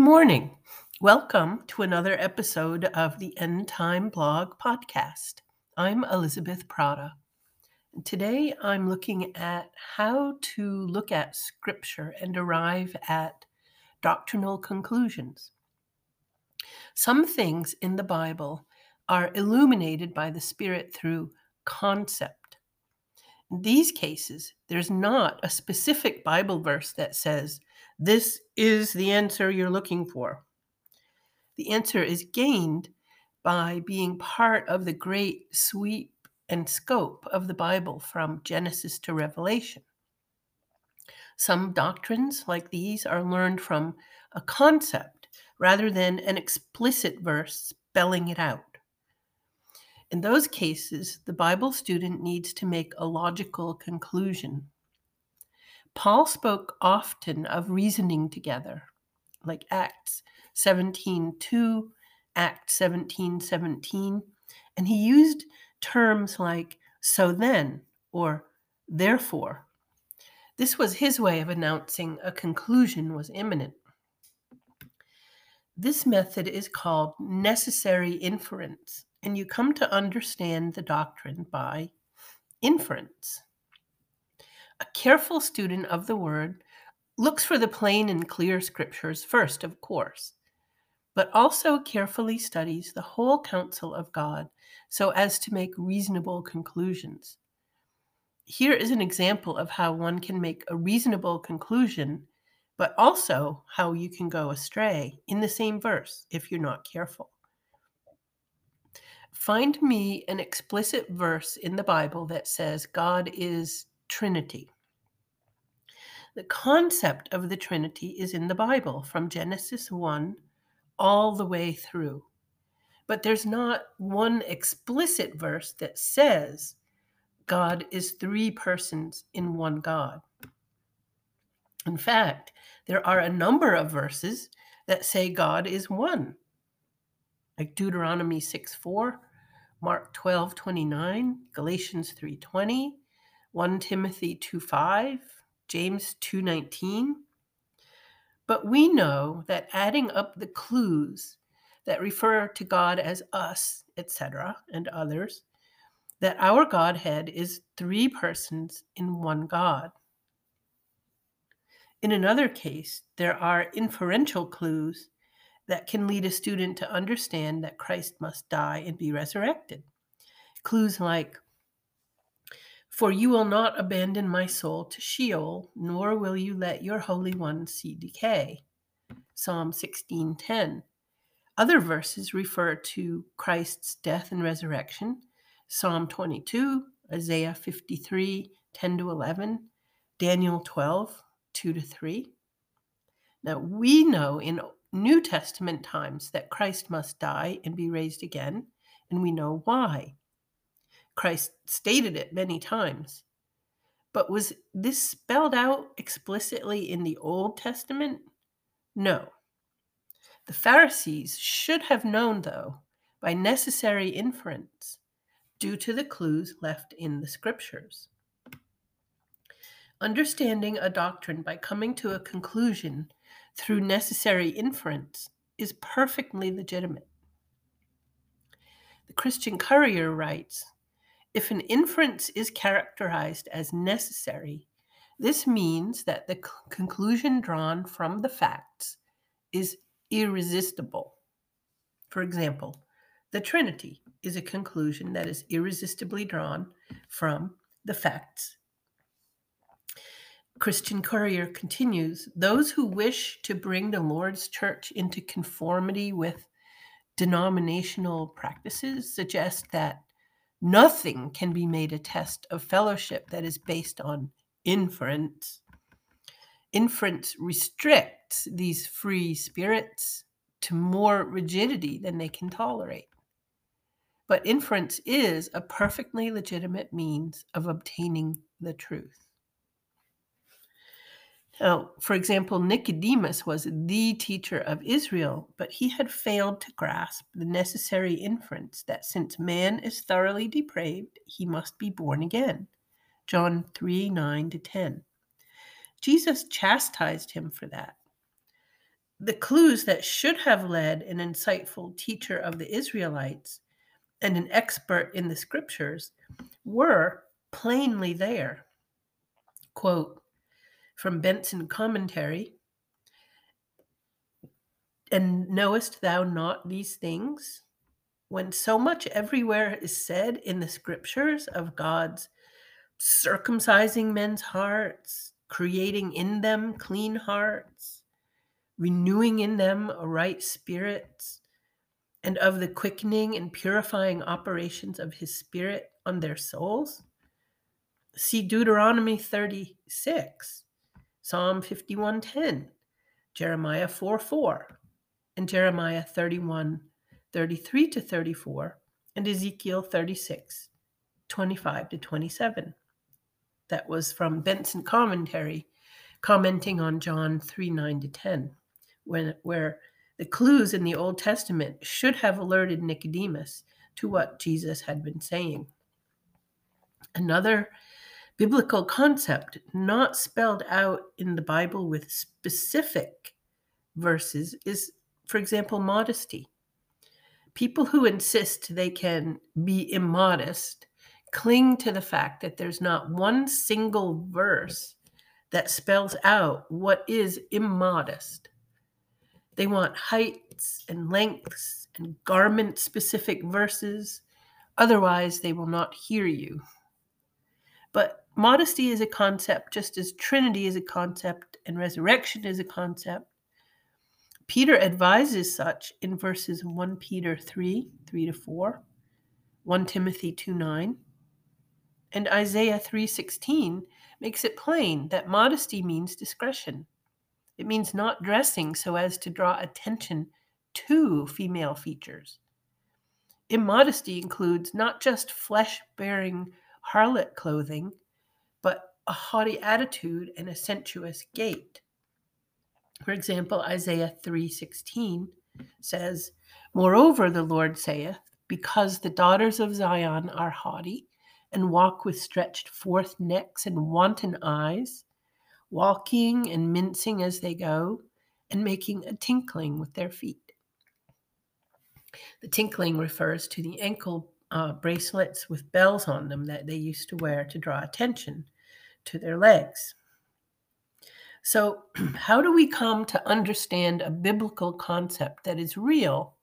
morning. Welcome to another episode of the End Time Blog Podcast. I'm Elizabeth Prata. Today I'm looking at how to look at Scripture and arrive at doctrinal conclusions. Some things in the Bible are illuminated by the Spirit through concept. In these cases, there's not a specific Bible verse that says, This is the answer you're looking for. The answer is gained by being part of the great sweep and scope of the Bible from Genesis to Revelation. Some doctrines like these are learned from a concept rather than an explicit verse spelling it out. In those cases, the Bible student needs to make a logical conclusion. Paul spoke often of reasoning together, like Acts 17:2, Act 17:17, and he used terms like so then or therefore. This was his way of announcing a conclusion was imminent. This method is called necessary inference, and you come to understand the doctrine by inference. A careful student of the word looks for the plain and clear scriptures first, of course, but also carefully studies the whole counsel of God so as to make reasonable conclusions. Here is an example of how one can make a reasonable conclusion, but also how you can go astray in the same verse if you're not careful. Find me an explicit verse in the Bible that says God is Trinity. The concept of the Trinity is in the Bible from Genesis 1 all the way through. But there's not one explicit verse that says God is three persons in one God. In fact, there are a number of verses that say God is one, like Deuteronomy 6 4, Mark 12 29, Galatians 3 20, 1 Timothy 2:5, James 2:19. But we know that adding up the clues that refer to God as us, etc., and others, that our Godhead is three persons in one God. In another case, there are inferential clues that can lead a student to understand that Christ must die and be resurrected. Clues like for you will not abandon my soul to Sheol, nor will you let your Holy One see decay. Psalm 16:10. Other verses refer to Christ's death and resurrection. Psalm 22, Isaiah 53, 10 to 11, Daniel 12, 2 to 3. Now we know in New Testament times that Christ must die and be raised again, and we know why. Christ stated it many times. But was this spelled out explicitly in the Old Testament? No. The Pharisees should have known, though, by necessary inference, due to the clues left in the scriptures. Understanding a doctrine by coming to a conclusion through necessary inference is perfectly legitimate. The Christian Courier writes if an inference is characterized as necessary, this means that the c- conclusion drawn from the facts is irresistible. For example, the Trinity is a conclusion that is irresistibly drawn from the facts. Christian Courier continues those who wish to bring the Lord's church into conformity with denominational practices suggest that Nothing can be made a test of fellowship that is based on inference. Inference restricts these free spirits to more rigidity than they can tolerate. But inference is a perfectly legitimate means of obtaining the truth. Now, for example, Nicodemus was the teacher of Israel, but he had failed to grasp the necessary inference that since man is thoroughly depraved, he must be born again. John 3 9 to 10. Jesus chastised him for that. the clues that should have led an insightful teacher of the Israelites and an expert in the scriptures were plainly there. Quote from Benson Commentary And knowest thou not these things? When so much everywhere is said in the scriptures of God's circumcising men's hearts, creating in them clean hearts, renewing in them a right spirit, and of the quickening and purifying operations of his spirit on their souls? See Deuteronomy 36, Psalm 51:10, Jeremiah 4 4, and Jeremiah 31 33 to 34, and Ezekiel 36 25 to 27. That was from Benson Commentary, commenting on John 3 9 to 10, when, where the clues in the Old Testament should have alerted Nicodemus to what Jesus had been saying. Another biblical concept not spelled out in the Bible with specific verses is, for example, modesty. People who insist they can be immodest cling to the fact that there's not one single verse that spells out what is immodest. They want heights and lengths and garment specific verses. Otherwise, they will not hear you. But modesty is a concept, just as Trinity is a concept and resurrection is a concept. Peter advises such in verses 1 Peter 3 3 to 4, 1 Timothy 2 9, and Isaiah 3:16 makes it plain that modesty means discretion. It means not dressing so as to draw attention to female features. Immodesty includes not just flesh bearing harlot clothing, a haughty attitude and a sensuous gait. For example, Isaiah 3:16 says, "Moreover the Lord saith, because the daughters of Zion are haughty and walk with stretched forth necks and wanton eyes, walking and mincing as they go, and making a tinkling with their feet. The tinkling refers to the ankle uh, bracelets with bells on them that they used to wear to draw attention to their legs. So, how do we come to understand a biblical concept that is real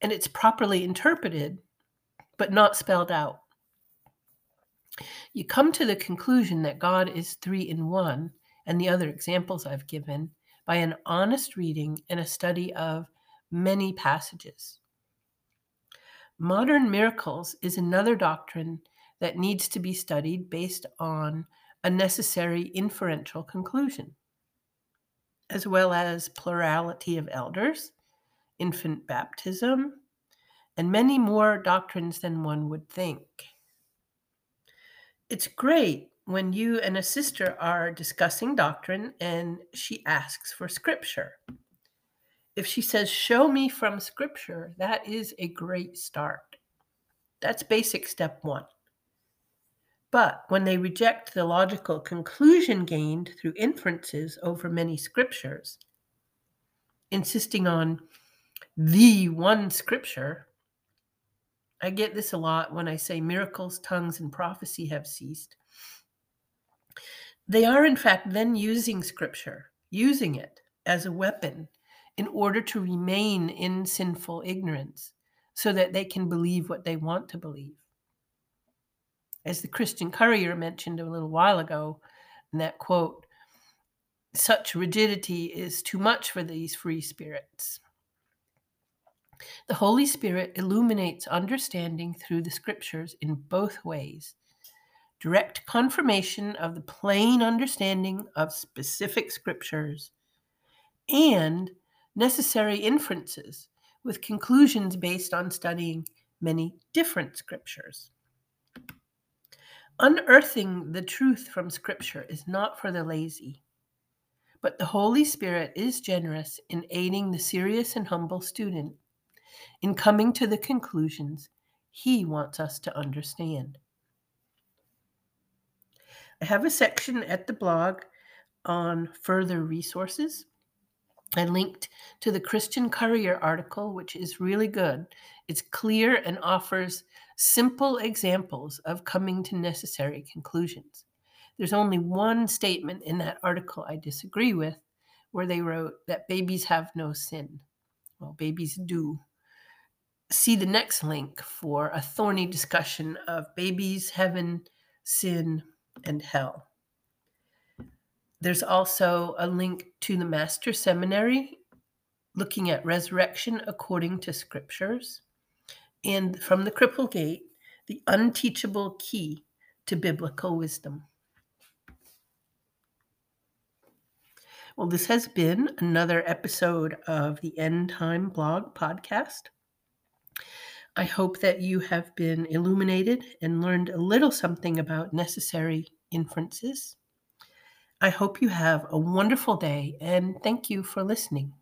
and it's properly interpreted, but not spelled out? You come to the conclusion that God is three in one, and the other examples I've given, by an honest reading and a study of many passages. Modern miracles is another doctrine that needs to be studied based on a necessary inferential conclusion, as well as plurality of elders, infant baptism, and many more doctrines than one would think it's great when you and a sister are discussing doctrine and she asks for scripture. If she says, Show me from scripture, that is a great start. That's basic step one. But when they reject the logical conclusion gained through inferences over many scriptures, insisting on the one scripture, I get this a lot when I say miracles, tongues, and prophecy have ceased. They are, in fact, then using scripture, using it as a weapon in order to remain in sinful ignorance so that they can believe what they want to believe. As the Christian Courier mentioned a little while ago, in that quote, such rigidity is too much for these free spirits. The Holy Spirit illuminates understanding through the scriptures in both ways direct confirmation of the plain understanding of specific scriptures and necessary inferences with conclusions based on studying many different scriptures. Unearthing the truth from scripture is not for the lazy, but the Holy Spirit is generous in aiding the serious and humble student in coming to the conclusions he wants us to understand. I have a section at the blog on further resources. I linked to the Christian Courier article, which is really good. It's clear and offers simple examples of coming to necessary conclusions. There's only one statement in that article I disagree with, where they wrote that babies have no sin. Well, babies do. See the next link for a thorny discussion of babies, heaven, sin, and hell. There's also a link to the Master Seminary looking at resurrection according to scriptures. And from the Cripplegate, the unteachable key to biblical wisdom. Well, this has been another episode of the End Time Blog podcast. I hope that you have been illuminated and learned a little something about necessary inferences. I hope you have a wonderful day and thank you for listening.